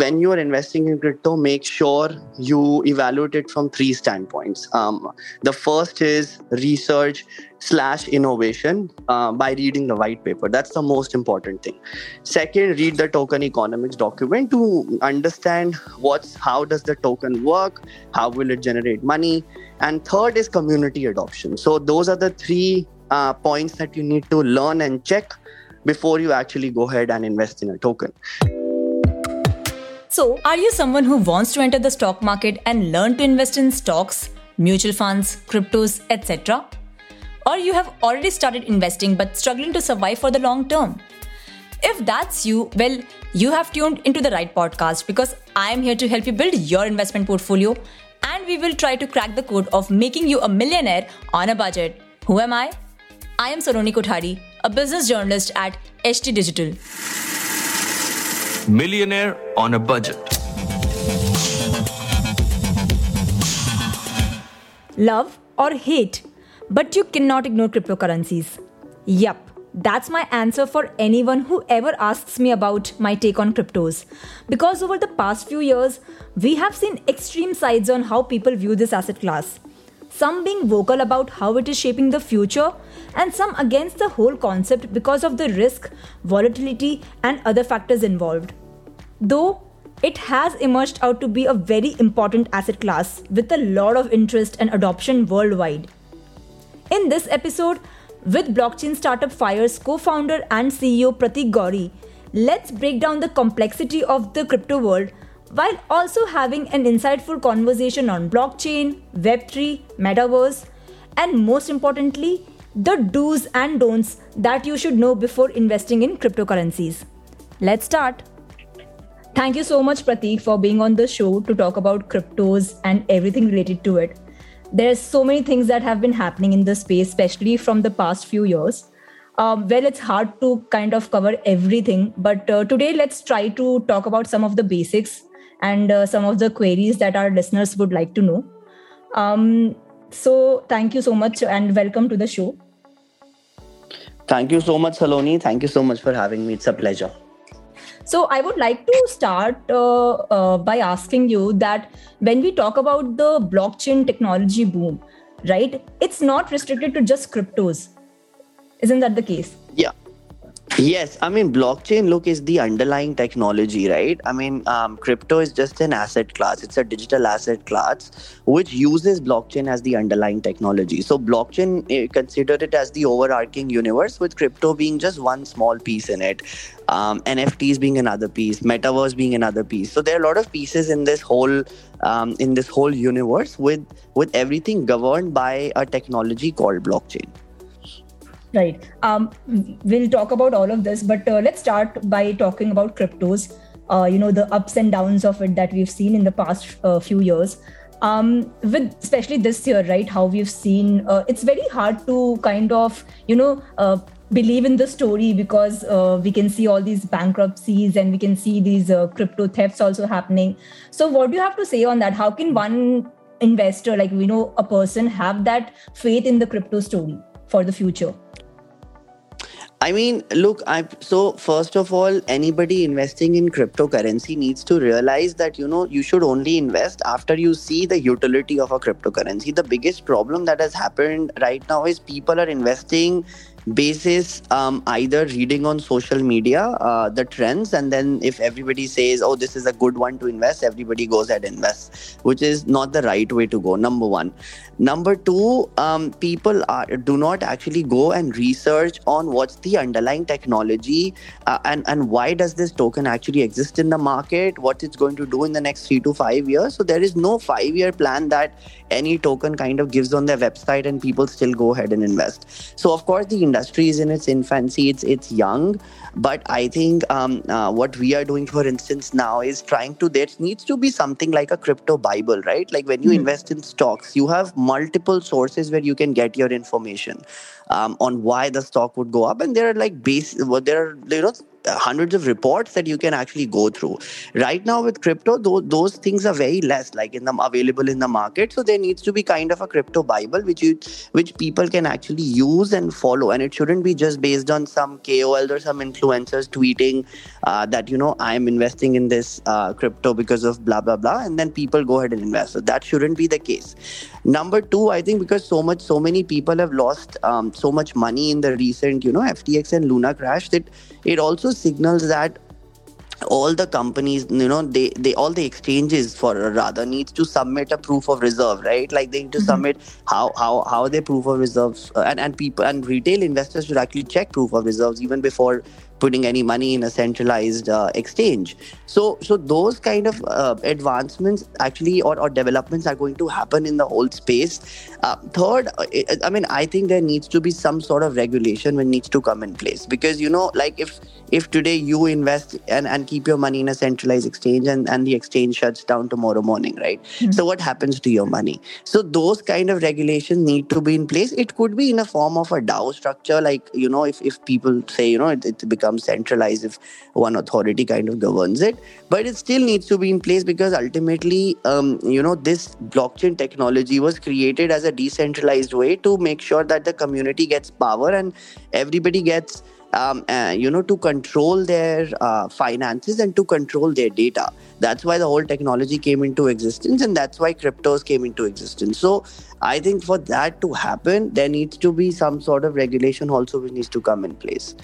When you are investing in crypto, make sure you evaluate it from three standpoints. Um, the first is research slash innovation uh, by reading the white paper. That's the most important thing. Second, read the token economics document to understand what's how does the token work, how will it generate money, and third is community adoption. So those are the three uh, points that you need to learn and check before you actually go ahead and invest in a token. So, are you someone who wants to enter the stock market and learn to invest in stocks, mutual funds, cryptos, etc.? Or you have already started investing but struggling to survive for the long term? If that's you, well, you have tuned into the right podcast because I am here to help you build your investment portfolio and we will try to crack the code of making you a millionaire on a budget. Who am I? I am Saloni Kothari, a business journalist at HT Digital. Millionaire on a budget. Love or hate, but you cannot ignore cryptocurrencies. Yup, that's my answer for anyone who ever asks me about my take on cryptos. Because over the past few years, we have seen extreme sides on how people view this asset class. Some being vocal about how it is shaping the future, and some against the whole concept because of the risk, volatility, and other factors involved. Though it has emerged out to be a very important asset class with a lot of interest and adoption worldwide. In this episode, with blockchain startup 5ire's co founder and CEO Pratik Gauri, let's break down the complexity of the crypto world while also having an insightful conversation on blockchain, Web3, metaverse, and most importantly, the do's and don'ts that you should know before investing in cryptocurrencies. Let's start. Thank you so much, Pratik, for being on the show to talk about cryptos and everything related to it. There's so many things that have been happening in the space, especially from the past few years. Um, well, it's hard to kind of cover everything, but uh, today let's try to talk about some of the basics and uh, some of the queries that our listeners would like to know. Um, so, thank you so much and welcome to the show. Thank you so much, Saloni. Thank you so much for having me. It's a pleasure. So I would like to start uh, uh, by asking you that when we talk about the blockchain technology boom, right? It's not restricted to just cryptos. Isn't that the case? Yeah. Yes, I mean blockchain. Look, is the underlying technology, right? I mean, um, crypto is just an asset class. It's a digital asset class which uses blockchain as the underlying technology. So blockchain, eh, consider it as the overarching universe, with crypto being just one small piece in it. Um, NFTs being another piece, metaverse being another piece. So there are a lot of pieces in this whole um, in this whole universe with with everything governed by a technology called blockchain. Right. Um, we'll talk about all of this, but uh, let's start by talking about cryptos. Uh, you know the ups and downs of it that we've seen in the past uh, few years. Um, with especially this year, right? How we've seen uh, it's very hard to kind of you know uh, believe in the story because uh, we can see all these bankruptcies and we can see these crypto thefts also happening. So, what do you have to say on that? How can one investor, like we know a person, have that faith in the crypto story for the future? I mean, look, I so first of all, anybody investing in cryptocurrency needs to realize that you know you should only invest after you see the utility of a cryptocurrency. The biggest problem that has happened right now is people are investing basis um, either reading on social media uh, the trends and then if everybody says oh this is a good one to invest everybody goes ahead and invests which is not the right way to go number one. Number two um, people are, do not actually go and research on what's the underlying technology uh, and and why does this token actually exist in the market what it's going to do in the next three to five years. So there is no five year plan that any token kind of gives on their website and people still go ahead and invest. So of course the industry is in its infancy it's it's young. But i think um, uh, what we are doing for instance now is trying to there needs to be something like a crypto bible right? Like when you mm-hmm. invest in stocks you have multiple sources where you can get your information um, on why the stock would go up and there are like base there are you know hundreds of reports that you can actually go through. Right now with crypto, those, those things are very less like in the available in the market. So there needs to be kind of a crypto bible which you which people can actually use and follow, and it shouldn't be just based on some KOL or some influencers tweeting uh, that you know I am investing in this uh, crypto because of blah blah blah, and then people go ahead and invest. So that shouldn't be the case. Number two, I think because so much so many people have lost um, so much money in the recent you know FTX and Luna crash that it also signals that all the companies you know they they all the exchanges for rather needs to submit a proof of reserve right like they need to mm-hmm. submit how how how they proof of reserves uh, and and people and retail investors should actually check proof of reserves even before putting any money in a centralized uh, exchange. So, so those kind of uh, advancements actually or, or developments are going to happen in the whole space. Uh, third, uh, I mean, I think there needs to be some sort of regulation when needs to come in place because you know, like if if today you invest and, and keep your money in a centralized exchange and, and the exchange shuts down tomorrow morning, right? Mm-hmm. So what happens to your money? So those kind of regulations need to be in place. It could be in a form of a DAO structure, like you know, if if people say you know it, it becomes centralized if one authority kind of governs it. But it still needs to be in place because ultimately um, you know this blockchain technology was created as a decentralized way to make sure that the community gets power and everybody gets um, uh, you know to control their uh, finances and to control their data. That's why the whole technology came into existence and that's why cryptos came into existence. So i think for that to happen there needs to be some sort of regulation also which needs to come in place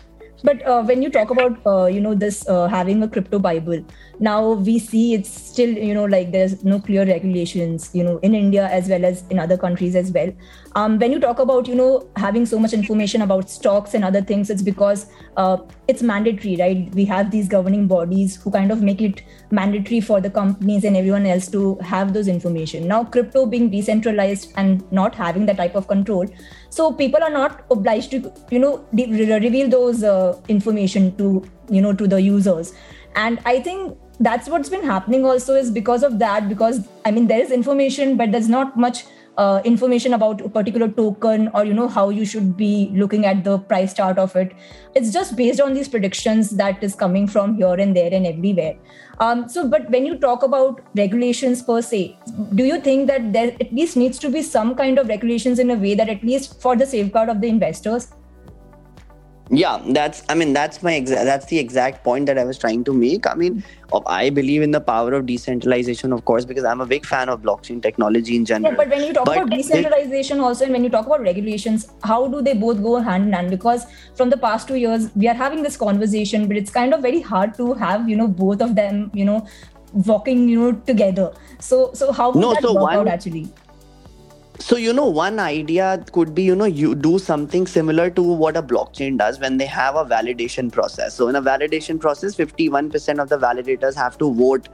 but uh, when you talk about uh, you know this uh, having a crypto bible now we see it's still you know like there's no clear regulations you know in india as well as in other countries as well. Um, when you talk about you know having so much information about stocks and other things it's because uh, it's mandatory right? We have these governing bodies who kind of make it mandatory for the companies and everyone else to have those information. Now crypto being decentralized and not having that type of control so people are not obliged to you know de- reveal those uh, information to you know to the users. And i think that's what's been happening also is because of that because i mean there is information but there's not much uh, information about a particular token or you know how you should be looking at the price chart of it. It's just based on these predictions that is coming from here and there and everywhere. Um, so but when you talk about regulations per se do you think that there at least needs to be some kind of regulations in a way that at least for the safeguard of the investors yeah that's i mean that's my exact that's the exact point that i was trying to make. I mean i believe in the power of decentralization of course because i'm a big fan of blockchain technology in general. yeah, but when you talk but about decentralization also and when you talk about regulations how do they both go hand in hand? Because from the past two years we are having this conversation but it's kind of very hard to have you know both of them you know walking you know together. So so how would no, that so work one, out actually so, you know, one idea could be, you know, you do something similar to what a blockchain does when they have a validation process. So, in a validation process, 51% of the validators have to vote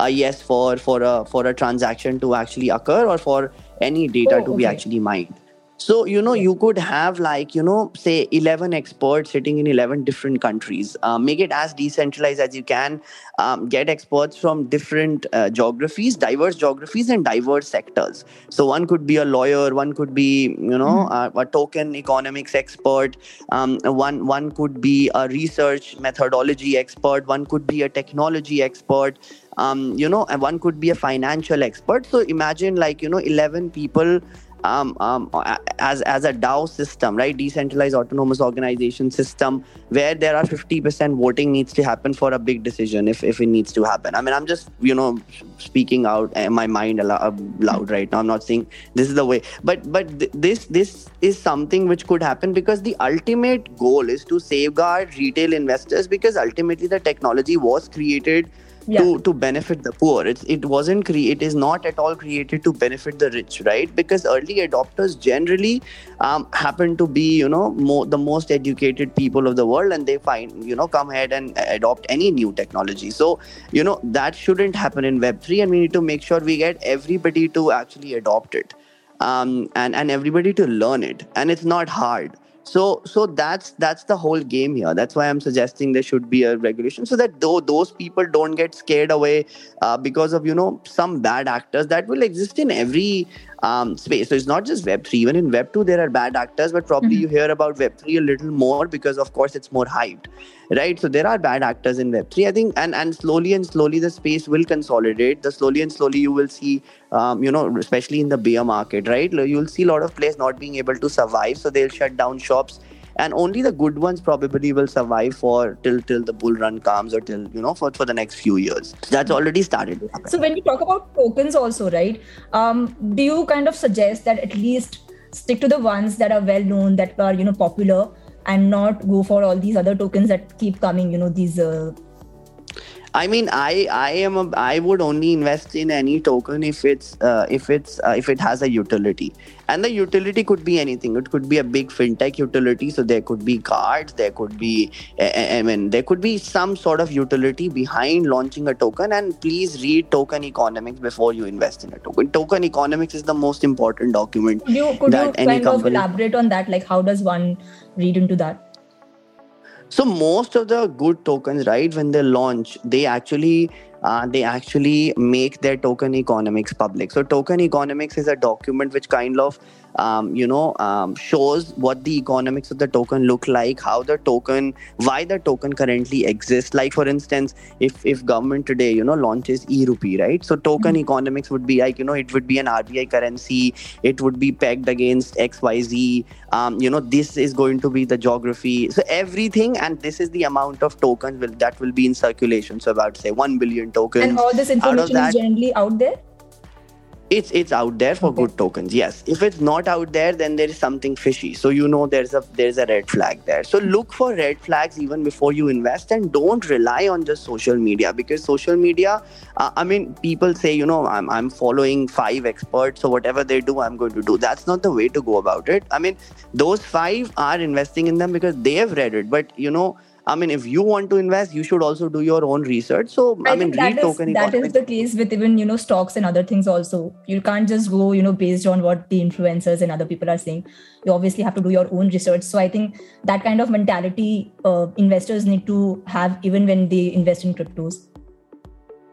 a yes for for a for a transaction to actually occur or for any data oh, to be actually mined. So, you know, you could have like, you know, say 11 experts sitting in 11 different countries. Uh, make it as decentralized as you can. Um, get experts from different uh, geographies, diverse geographies, and diverse sectors. So, one could be a lawyer, one could be, you know, mm-hmm. uh, a token economics expert, um, one, one could be a research methodology expert, one could be a technology expert. Um, you know, and one could be a financial expert. So imagine like, you know, 11 people um, um, as as a DAO system, right? Decentralized autonomous organization system, where there are 50% voting needs to happen for a big decision if, if it needs to happen. I mean, I'm just you know speaking out in my mind loud right now. I'm not saying this is the way, but but th- this this is something which could happen because the ultimate goal is to safeguard retail investors because ultimately the technology was created yeah. to to benefit the poor. It's it wasn't cre- it is not at all created to benefit the rich right? Because early adopters generally um, happen to be you know more, the most educated people of the world and they find you know come ahead and adopt any new technology. So you know that shouldn't happen in web3 and we need to make sure we get everybody to actually adopt it um, and and everybody to learn it. And it's not hard So so that's that's the whole game here. That's why I'm suggesting there should be a regulation so that though those people don't get scared away uh, because of you know some bad actors that will exist in every um, space. So it's not just Web three. Even in Web two, there are bad actors, but probably you hear about Web three a little more because of course it's more hyped, right? So there are bad actors in Web three. I think, and and slowly and slowly the space will consolidate. The slowly and slowly you will see, um, you know, especially in the bear market, right? You'll see a lot of players not being able to survive, so they'll shut down shops and only the good ones probably will survive for till till the bull run comes or till you know for, for the next few years that's already started. So when you talk about tokens, also, right? Um, do you kind of suggest that at least stick to the ones that are well known, that are you know popular, and not go for all these other tokens that keep coming? You know these. Uh, I mean, I I am a, I would only invest in any token if it's uh, if it's uh, if it has a utility, and the utility could be anything. It could be a big fintech utility, so there could be cards, there could be I, I mean there could be some sort of utility behind launching a token. And please read token economics before you invest in a token. Token economics is the most important document could you could that you kind of elaborate on that? Like how does one read into that? So most of the good tokens, right, when they launch, they actually uh, they actually make their token economics public. So token economics is a document which kind of um, you know um, shows what the economics of the token look like, how the token, why the token currently exists. Like for instance, if if government today you know launches e-rupee, right? So token economics would be like you know it would be an RBI currency, it would be pegged against X Y Z. Um, you know this is going to be the geography. So everything, and this is the amount of tokens will that will be in circulation. So about say one billion tokens. And all this information that, is generally out there. It's it's out there for Okay. good tokens yes. If it's not out there then there is something fishy. So you know there's a there's a red flag there. So look for red flags even before you invest and don't rely on just social media because social media uh, i mean people say you know I'm, I'm following five experts so whatever they do i'm going to do. That's not the way to go about it. I mean those five are investing in them because they have read it. But you know I mean, if you want to invest, you should also do your own research. So, I, mean, think read that is, that is the case with even you know stocks and other things also you can't just go you know based on what the influencers and other people are saying you obviously have to do your own research so i think that kind of mentality uh, investors need to have even when they invest in cryptos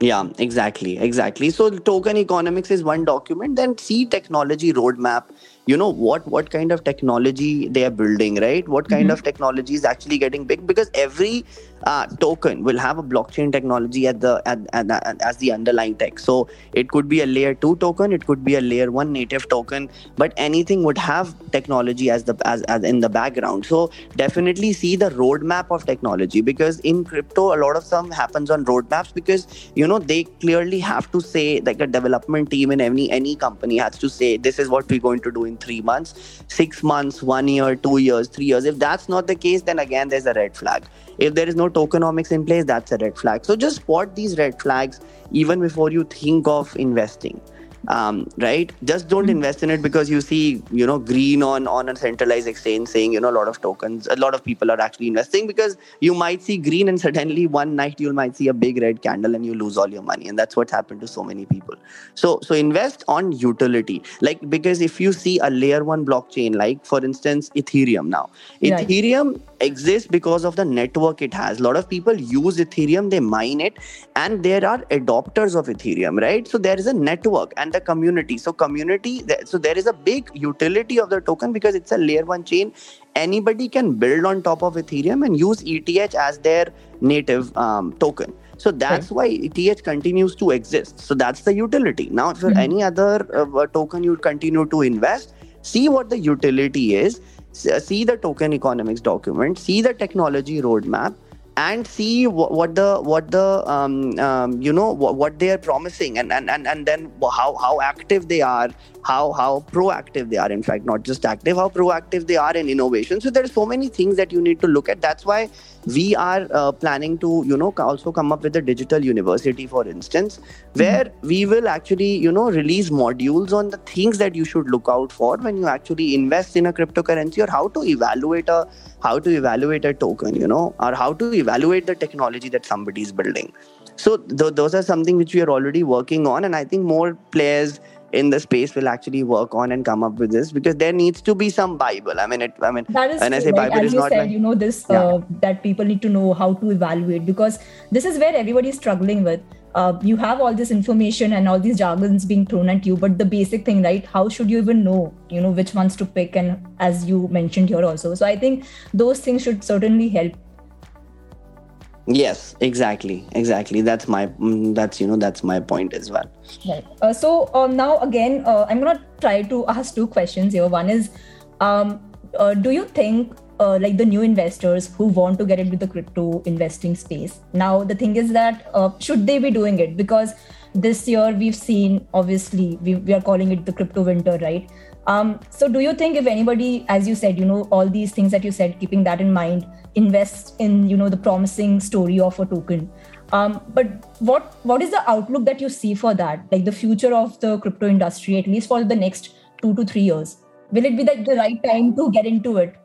Yeah, exactly, exactly. So token economics is one document. Then see technology roadmap. You know what what kind of technology they are building, right? What kind of technology is actually getting big? Because every uh, token will have a blockchain technology at the at, at, at- as the underlying tech. So it could be a layer two token, it could be a layer one native token, but anything would have technology as the as, as in the background. So definitely see the roadmap of technology because in crypto a lot of some happens on roadmaps because you know they clearly have to say like a development team in any any company has to say this is what we're going to do in three months, six months, one year, two years, three years. If that's not the case, then again there's a red flag. If there is no tokenomics in place, that's a red flag. So just spot these red flags even before you think of investing um, right? Just don't invest in it because you see you know green on on a centralized exchange saying you know a lot of tokens a lot of people are actually investing because you might see green and suddenly one night you might see a big red candle and you lose all your money. And that's what's happened to so many people. So so invest on utility. Like because if you see a layer one blockchain like for instance ethereum now Right. ethereum exists because of the network it has. A lot of people use ethereum they mine it and there are adopters of ethereum right? So there is a network. And the community. So community so there is a big utility of the token because it's a layer one chain. Anybody can build on top of ethereum and use eth as their native um, token. So that's why eth continues to exist. So that's the utility. Now for any other uh, token you continue to invest see what the utility is see the token economics document see the technology roadmap and see what, the what the um, um, you know what, what they are promising and, and and and then how how active they are how how proactive they are in fact not just active how proactive they are in innovation. So there are so many things that you need to look at. That's why we are uh, planning to you know also come up with a digital university for instance where we will actually you know release modules on the things that you should look out for when you actually invest in a cryptocurrency or how to evaluate a how to evaluate a token you know or how to evaluate the technology that somebody is building. So th- those are something which we are already working on and i think more players in the space will actually work on and come up with this because there needs to be some bible. I mean it i mean that is when i say bible is you not said like you know this Yeah. uh, that people need to know how to evaluate because this is where everybody is struggling with. Uh, you have all this information and all these jargons being thrown at you but the basic thing right how should you even know you know which ones to pick and as you mentioned here also. So i think those things should certainly help yes exactly exactly that's my mm, that's you know that's my point as well Right. Uh, so um, now again, uh, I'm gonna try to ask two questions here. One is, um, uh, do you think uh, like the new investors who want to get into the crypto investing space now the thing is that uh, should they be doing it because this year we've seen obviously we, we are calling it the crypto winter right um, so do you think if anybody as you said you know all these things that you said keeping that in mind invest in you know the promising story of a token? Um, but what what is the outlook that you see for that? Like the future of the crypto industry at least for the next two to three years? Will it be like the right time to get into it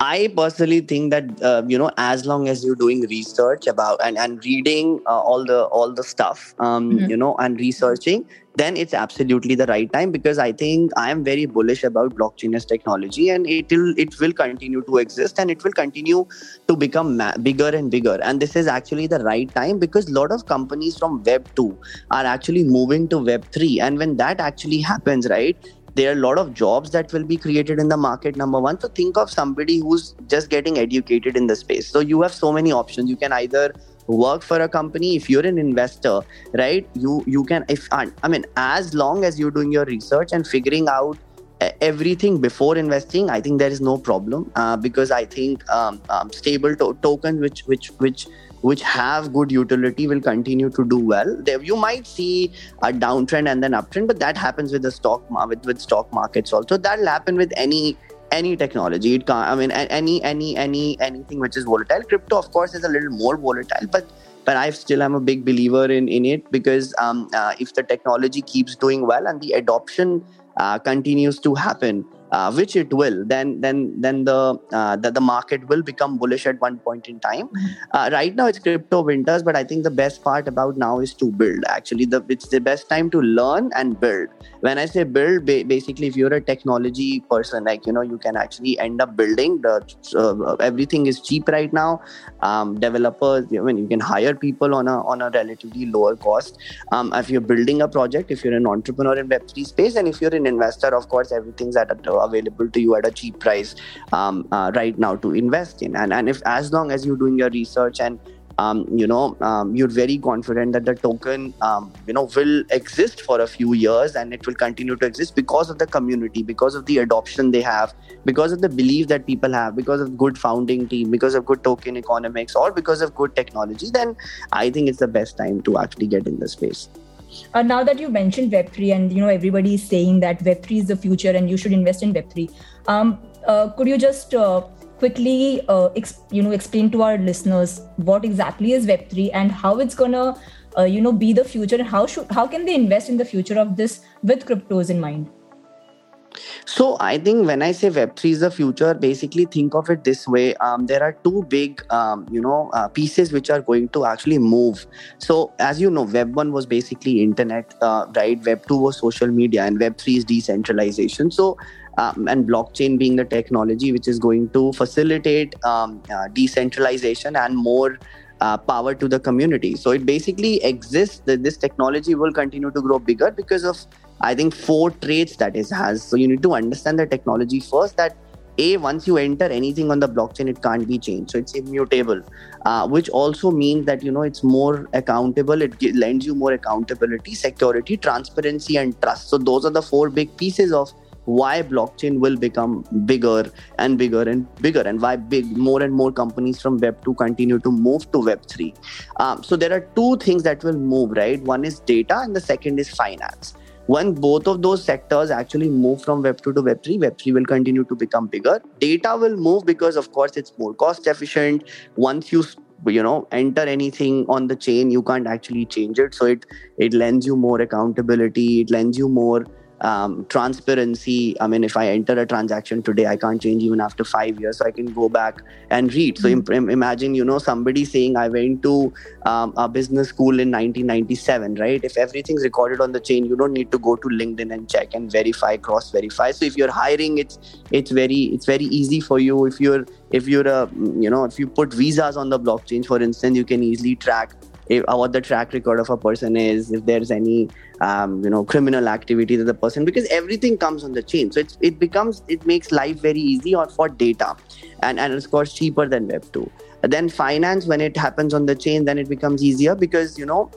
I personally think that uh, you know as long as you're doing research about and, and reading uh, all the all the stuff um, Mhm. you know and researching then it's absolutely the right time because I think I am very bullish about blockchain as technology and it will it will continue to exist and it will continue to become ma- bigger and bigger and this is actually the right time because a lot of companies from web 2 are actually moving to web 3 and when that actually happens right there are a lot of jobs that will be created in the market number one. So think of somebody who's just getting educated in the space. So you have so many options. You can either work for a company if you're an investor right? You you can if i mean as long as you're doing your research and figuring out e- everything before investing i think there is no problem. Uh, because i think um, um, stable to- tokens which which which which have good utility will continue to do well. There you might see a downtrend and then uptrend but that happens with the stock with, with stock markets also. That'll happen with any any technology. It can't i mean any any any anything which is volatile. Crypto of course is a little more volatile but but I still am a big believer in in it because um, uh, if the technology keeps doing well and the adoption uh, continues to happen, uh, which it will, then then then the, uh, the the market will become bullish at one point in time. Uh, right now it's crypto winters, but I think the best part about now is to build. Actually, the it's the best time to learn and build. When I say build, ba- basically if you're a technology person, like you know, you can actually end up building. The uh, everything is cheap right now. Um, developers, I mean, you can hire people on a on a relatively lower cost. Um, if you're building a project, if you're an entrepreneur in Web3 space, and if you're an investor, of course, everything's at a, available to you at a cheap price um, uh, right now to invest in. And and if as long as you're doing your research and um, you know um, you're very confident that the token um, you know will exist for a few years and it will continue to exist because of the community because of the adoption they have because of the belief that people have because of good founding team because of good token economics or because of good technology then i think it's the best time to actually get in the space uh, now that you mentioned web3 and you know everybody is saying that web3 is the future and you should invest in web3 um, uh, could you just uh, quickly uh, you know explain to our listeners what exactly is web3 and how it's gonna uh, you know be the future and how should how can they invest in the future of this with cryptos in mind So I think when I say Web3 is the future, basically think of it this way: um, there are two big, um, you know, uh, pieces which are going to actually move. So as you know, Web one was basically internet, uh, right? Web two was social media, and Web three is decentralization. So um, and blockchain being the technology which is going to facilitate um, uh, decentralization and more uh, power to the community. So it basically exists that this technology will continue to grow bigger because of I think four traits that it has. So you need to understand the technology first. That a once you enter anything on the blockchain, it can't be changed. So it's immutable, uh, which also means that you know it's more accountable. It lends you more accountability, security, transparency, and trust. So those are the four big pieces of why blockchain will become bigger and bigger and bigger and why big more and more companies from web 2 continue to move to web 3 um, so there are two things that will move right one is data and the second is finance when both of those sectors actually move from web 2 to web 3 web 3 will continue to become bigger. Data will move because of course it's more cost efficient. Once you you know enter anything on the chain you can't actually change it. So it it lends you more accountability. It lends you more um, transparency. I mean, if I enter a transaction today, I can't change even after five years, so I can go back and read. So Mm-hmm. im- imagine, you know, somebody saying I went to um, a business school in 1997, right? If everything's recorded on the chain, you don't need to go to LinkedIn and check and verify, cross verify. So if you're hiring, it's it's very it's very easy for you. If you're if you're a you know if you put visas on the blockchain, for instance, you can easily track if, uh, what the track record of a person is, if there's any um, you know criminal activity that the person because everything comes on the chain. So it's it becomes it makes life very easy or for data, and and it's cost cheaper than Web two. Then finance when it happens on the chain, then it becomes easier because you know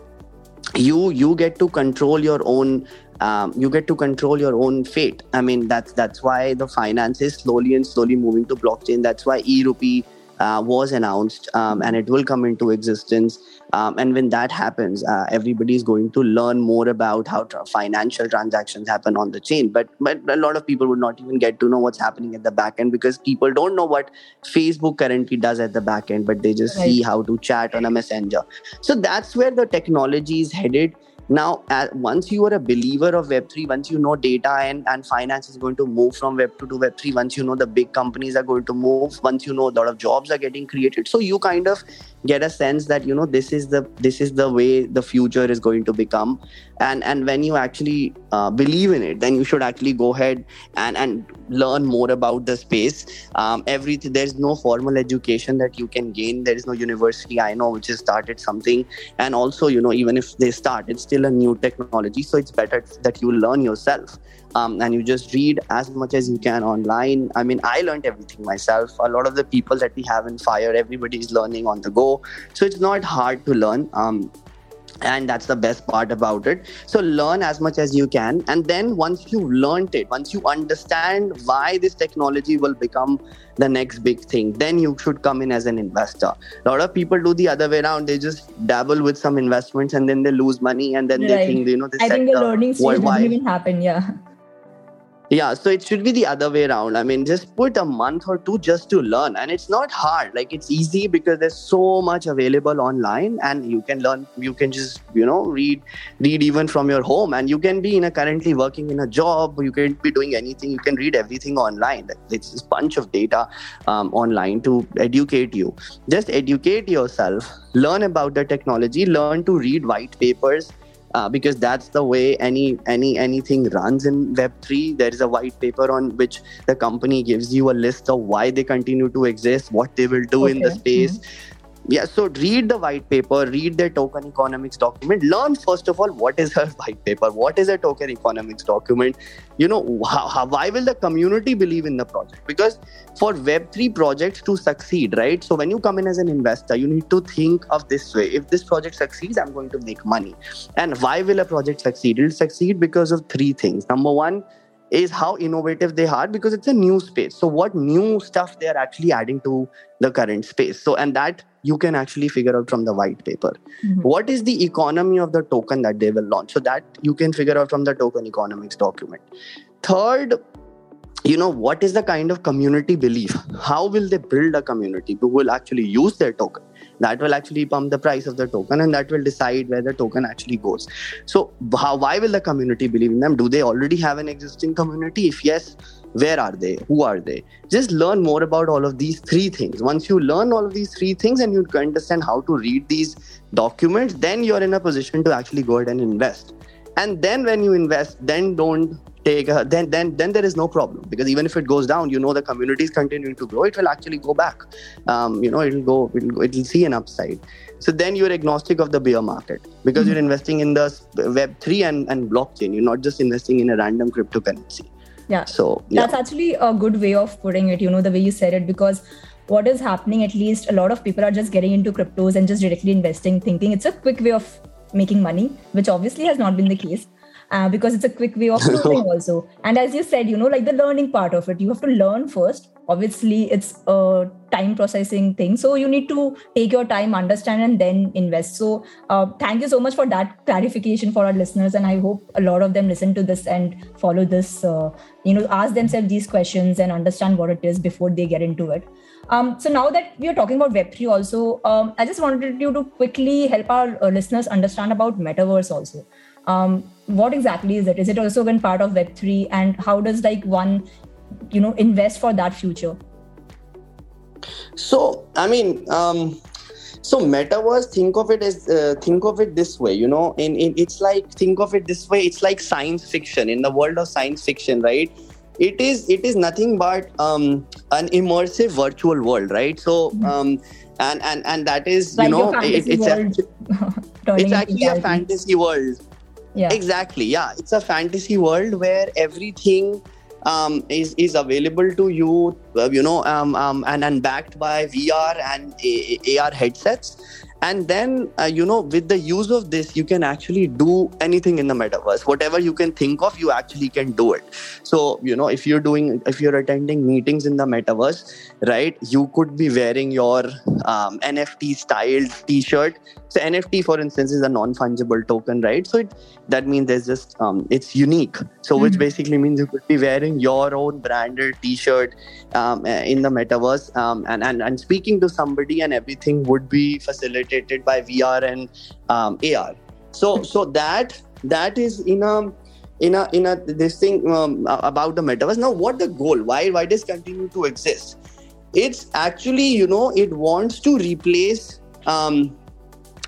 you you get to control your own um, you get to control your own fate i mean that's that's why the finance is slowly and slowly moving to blockchain that's why e-rupee uh, was announced um, and it will come into existence. Um, and when that happens uh, everybody is going to learn more about how tra- financial transactions happen on the chain. But but a lot of people would not even get to know what's happening at the back end because people don't know what facebook currently does at the back end but they just Right. see how to chat on a messenger. So that's where the technology is headed now uh, once you are a believer of web3 once you know data and, and finance is going to move from web2 to web3 once you know the big companies are going to move once you know a lot of jobs are getting created so you kind of get a sense that you know this is the this is the way the future is going to become. And and when you actually uh, believe in it then you should actually go ahead and and learn more about the space. Um, everything there's no formal education that you can gain. There is no university i know which has started something. And also you know even if they start it's still a new technology. So it's better that you learn yourself. Um, and you just read as much as you can online. I mean i learned everything myself. A lot of the people that we have in 5ire everybody is learning on the go. So it's not hard to learn. Um, and that's the best part about it so learn as much as you can and then once you've learned it once you understand why this technology will become the next big thing then you should come in as an investor a lot of people do the other way around they just dabble with some investments and then they lose money and then they think you know this I think the learning stage doesn't even happen. Yeah. Yeah, so it should be the other way around. I mean, just put a month or two just to learn. And it's not hard. Like, it's easy because there's so much available online and you can learn, you can just, you know, read, read even from your home. And you can be in a currently working in a job, you can be doing anything, you can read everything online. It's this bunch of data um, online to educate you. Just educate yourself, learn about the technology, learn to read white papers uh, because that's the way any any anything runs in web3 there is a white paper on which the company gives you a list of why they continue to exist what they will do in the Okay. space yeah so read the white paper read their token economics document. Learn first of all what is a white paper? What is a token economics document? You know how, how, why will the community believe in the project? Because for web3 projects to succeed right? So when you come in as an investor you need to think of this way. If this project succeeds i'm going to make money. And why will a project succeed? It'll succeed because of three things. Number one is how innovative they are because it's a new space. So what new stuff they are actually adding to the current space. So and that you can actually figure out from the white paper. Mhm. what is the economy of the token that they will launch? So that you can figure out from the token economics document. Third you know what is the kind of community belief? How will they build a community who will actually use their token? That will actually pump the price of the token and that will decide where the token actually goes. So how, why will the community believe in them? Do they already have an existing community? If yes where are they? Who are they? Just learn more about all of these three things. Once you learn all of these three things and you understand how to read these documents then you're in a position to actually go ahead and invest. And then when you invest then don't take a, then then then there is no problem. Because even if it goes down you know the community is continuing to grow it will actually go back. Um, you know it'll go it'll, go- it'll see an upside. So then you're agnostic of the bear market. Because you're investing in the web 3 and, and blockchain. You're not just investing in a random cryptocurrency Yeah. so yeah That's actually a good way of putting it, you know, the way you said it, because what is happening, at least a lot of people are just getting into cryptos and just directly investing, thinking it's a quick way of making money, which obviously has not been the case. Uh, because it's a quick way of losing also and as you said you know like the learning part of it you have to learn first obviously it's a time processing thing. So you need to take your time understand and then invest. So uh, thank you so much for that clarification for our listeners and i hope a lot of them listen to this and follow this uh, you know ask themselves these questions and understand what it is before they get into it. Um, so now that we are talking about web3 also um, i just wanted you to quickly help our uh, listeners understand about metaverse also. Um, what exactly is it? Is it also been part of Web three, and how does like one, you know, invest for that future? So I mean, um, so metaverse think of it as uh, think of it this way you know in, in it's like think of it this way it's like science fiction. In the world of science fiction right it is it is nothing but um, an immersive virtual world right? So mm-hmm. um, and and and that is like you know it, it's actually, it's actually a fantasy world. Yeah. Exactly yeah. It's a fantasy world where everything um, is is available to you, uh, you know, um, um, and and backed by VR and AR headsets and then uh, you know with the use of this you can actually do anything in the metaverse. Whatever you can think of you actually can do it. So you know if you're doing if you're attending meetings in the metaverse right you could be wearing your um, nft styled t-shirt. So nft for instance is a non-fungible token right? So it, that means there's just um, it's unique. So mm-hmm. which basically means you could be wearing your own branded t-shirt um, uh, in the metaverse um, and, and and speaking to somebody and everything would be facilitated facilitated by VR and um, AR. So so that that is in a in a in a this thing um, about the metaverse. Now, what the goal? Why why does continue to exist? It's actually you know it wants to replace. Um,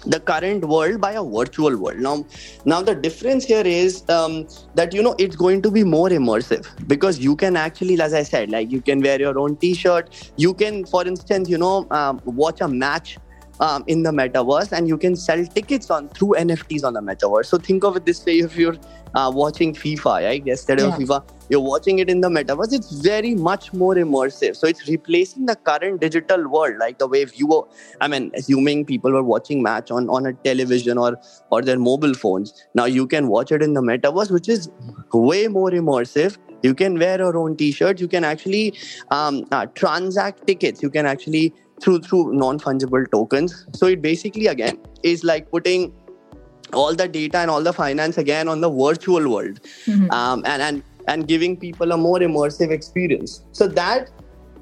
the current world by a virtual world now now the difference here is um, that you know it's going to be more immersive because you can actually as i said like you can wear your own t-shirt you can for instance you know um, watch a match um, in the metaverse and you can sell tickets on through nfts on the metaverse. So think of it this way if you're uh, watching fifa right yesterday yeah. fifa you're watching it in the metaverse it's very much more immersive. So it's replacing the current digital world like the way you were i mean assuming people were watching match on on a television or or their mobile phones. Now you can watch it in the metaverse which is way more immersive. You can wear your own t-shirt you can actually um, uh, transact tickets. You can actually through through non-fungible tokens. So it basically again is like putting all the data and all the finance again on the virtual world mm-hmm. um, and and and giving people a more immersive experience. So that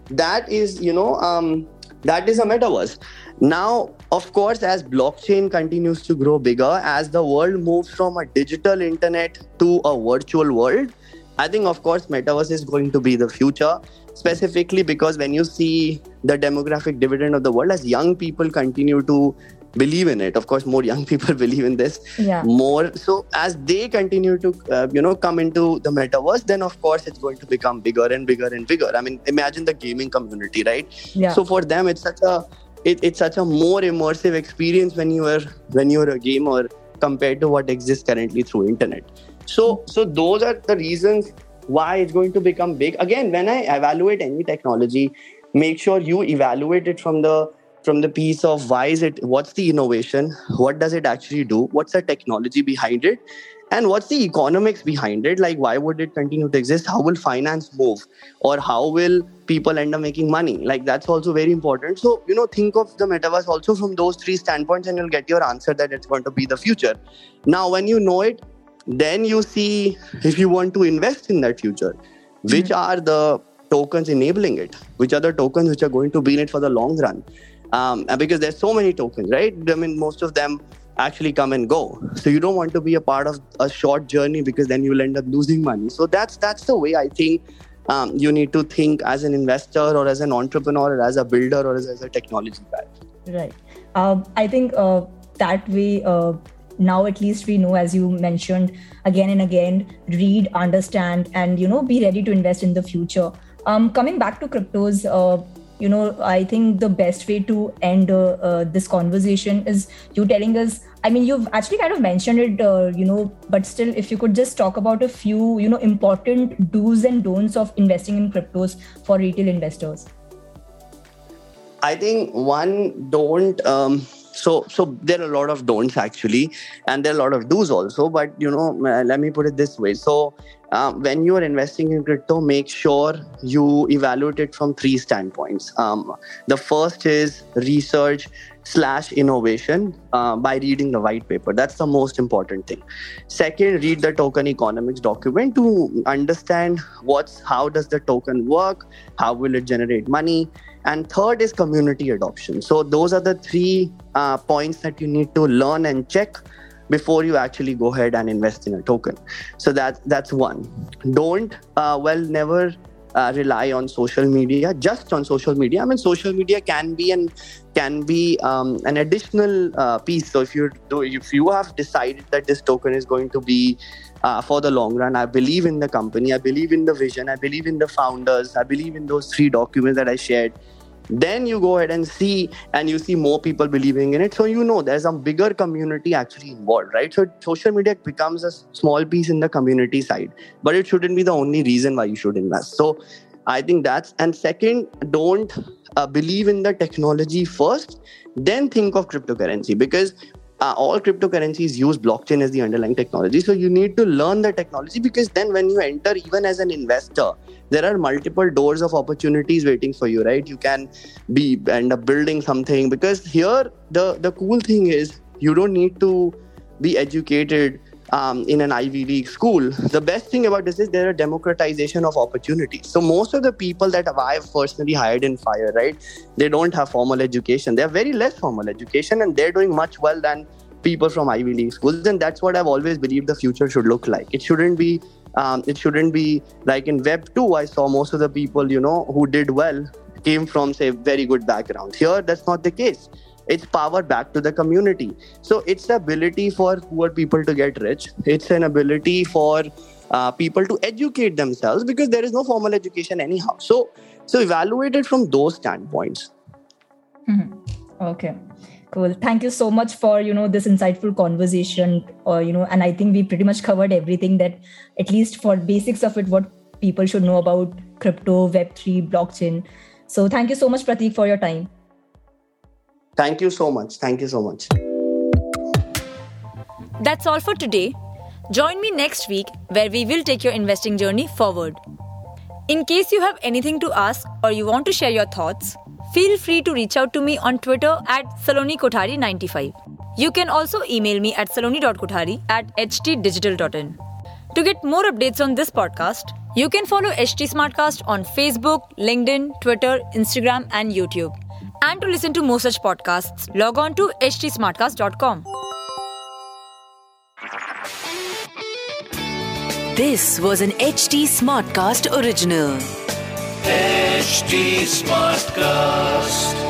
that is you know um, that is a metaverse. Now of course as blockchain continues to grow bigger as the world moves from a digital internet to a virtual world i think of course metaverse is going to be the future specifically because when you see the demographic dividend of the world as young people continue to believe in it of course more young people believe in this yeah. more so as they continue to uh, you know come into the metaverse then of course it's going to become bigger and bigger and bigger i mean imagine the gaming community right yeah. so for them it's such a it, it's such a more immersive experience when you are when you're a gamer compared to what exists currently through internet so so those are the reasons why it's going to become big. Again when i evaluate any technology make sure you evaluate it from the from the piece of why is it what's the innovation what does it actually do what's the technology behind it and what's the economics behind it like why would it continue to exist how will finance move or how will people end up making money like that's also very important. So you know think of the metaverse also from those three standpoints and you'll get your answer that it's going to be the future. Now when you know it then you see if you want to invest in that future which mm-hmm. are the tokens enabling it? Which are the tokens which are going to be in it for the long run? Um, because there's so many tokens right? I mean most of them actually come and go. So you don't want to be a part of a short journey because then you'll end up losing money. So that's that's the way i think um, you need to think as an investor or as an entrepreneur or as a builder or as, as a technology guy. Right. Um, i think uh, that way uh, now at least we know as you mentioned again and again read understand and you know be ready to invest in the future. Um, coming back to cryptos uh, you know i think the best way to end uh, uh, this conversation is you telling us i mean you've actually kind of mentioned it uh, you know but still if you could just talk about a few you know important do's and don'ts of investing in cryptos for retail investors. I think one don't um so so there are a lot of don'ts actually and there are a lot of do's also but you know uh, let me put it this way. So um, when you are investing in crypto make sure you evaluate it from three standpoints. Um, the first is research slash innovation uh, by reading the white paper. That's the most important thing. Second read the token economics document to understand what's how does the token work? How will it generate money and third is community adoption so those are the three uh, points that you need to learn and check before you actually go ahead and invest in a token. So that that's one. Don't uh, well never uh, rely on social media just on social media i mean social media can be and can be um, an additional uh, piece so if you if you have decided that this token is going to be uh, for the long run i believe in the company i believe in the vision i believe in the founders i believe in those three documents that i shared then you go ahead and see and you see more people believing in it. So you know there's a bigger community actually involved right? So social media becomes a small piece in the community side but it shouldn't be the only reason why you should invest. So i think that's and second don't uh, believe in the technology first then think of cryptocurrency because uh, all cryptocurrencies use blockchain as the underlying technology. So you need to learn the technology because then when you enter, even as an investor, there are multiple doors of opportunities waiting for you, right? You can be end up building something because here the the cool thing is you don't need to be educated um, in an Ivy League school. The best thing about this is there are democratization of opportunities. So most of the people that I've personally hired in 5ire, right, they don't have formal education. They have very less formal education, and they're doing much well than people from Ivy League schools. And that's what I've always believed the future should look like. It shouldn't be. Um, it shouldn't be like in Web 2. I saw most of the people, you know, who did well came from say very good backgrounds. Here, that's not the case it's power back to the community so it's the ability for poor people to get rich it's an ability for uh, people to educate themselves because there is no formal education anyhow so so evaluate it from those standpoints mm-hmm. okay cool thank you so much for you know this insightful conversation or uh, you know and i think we pretty much covered everything that at least for basics of it what people should know about crypto web3 blockchain so thank you so much pratik for your time Thank you so much. Thank you so much. That's all for today. Join me next week where we will take your investing journey forward. In case you have anything to ask or you want to share your thoughts, feel free to reach out to me on Twitter at SaloniKothari95. You can also email me at saloni.kothari at htdigital.in. To get more updates on this podcast, you can follow HT Smartcast on Facebook, LinkedIn, Twitter, Instagram, and YouTube. And to listen to more such podcasts, log on to htsmartcast.com. This was an HT Smartcast original. HT Smartcast.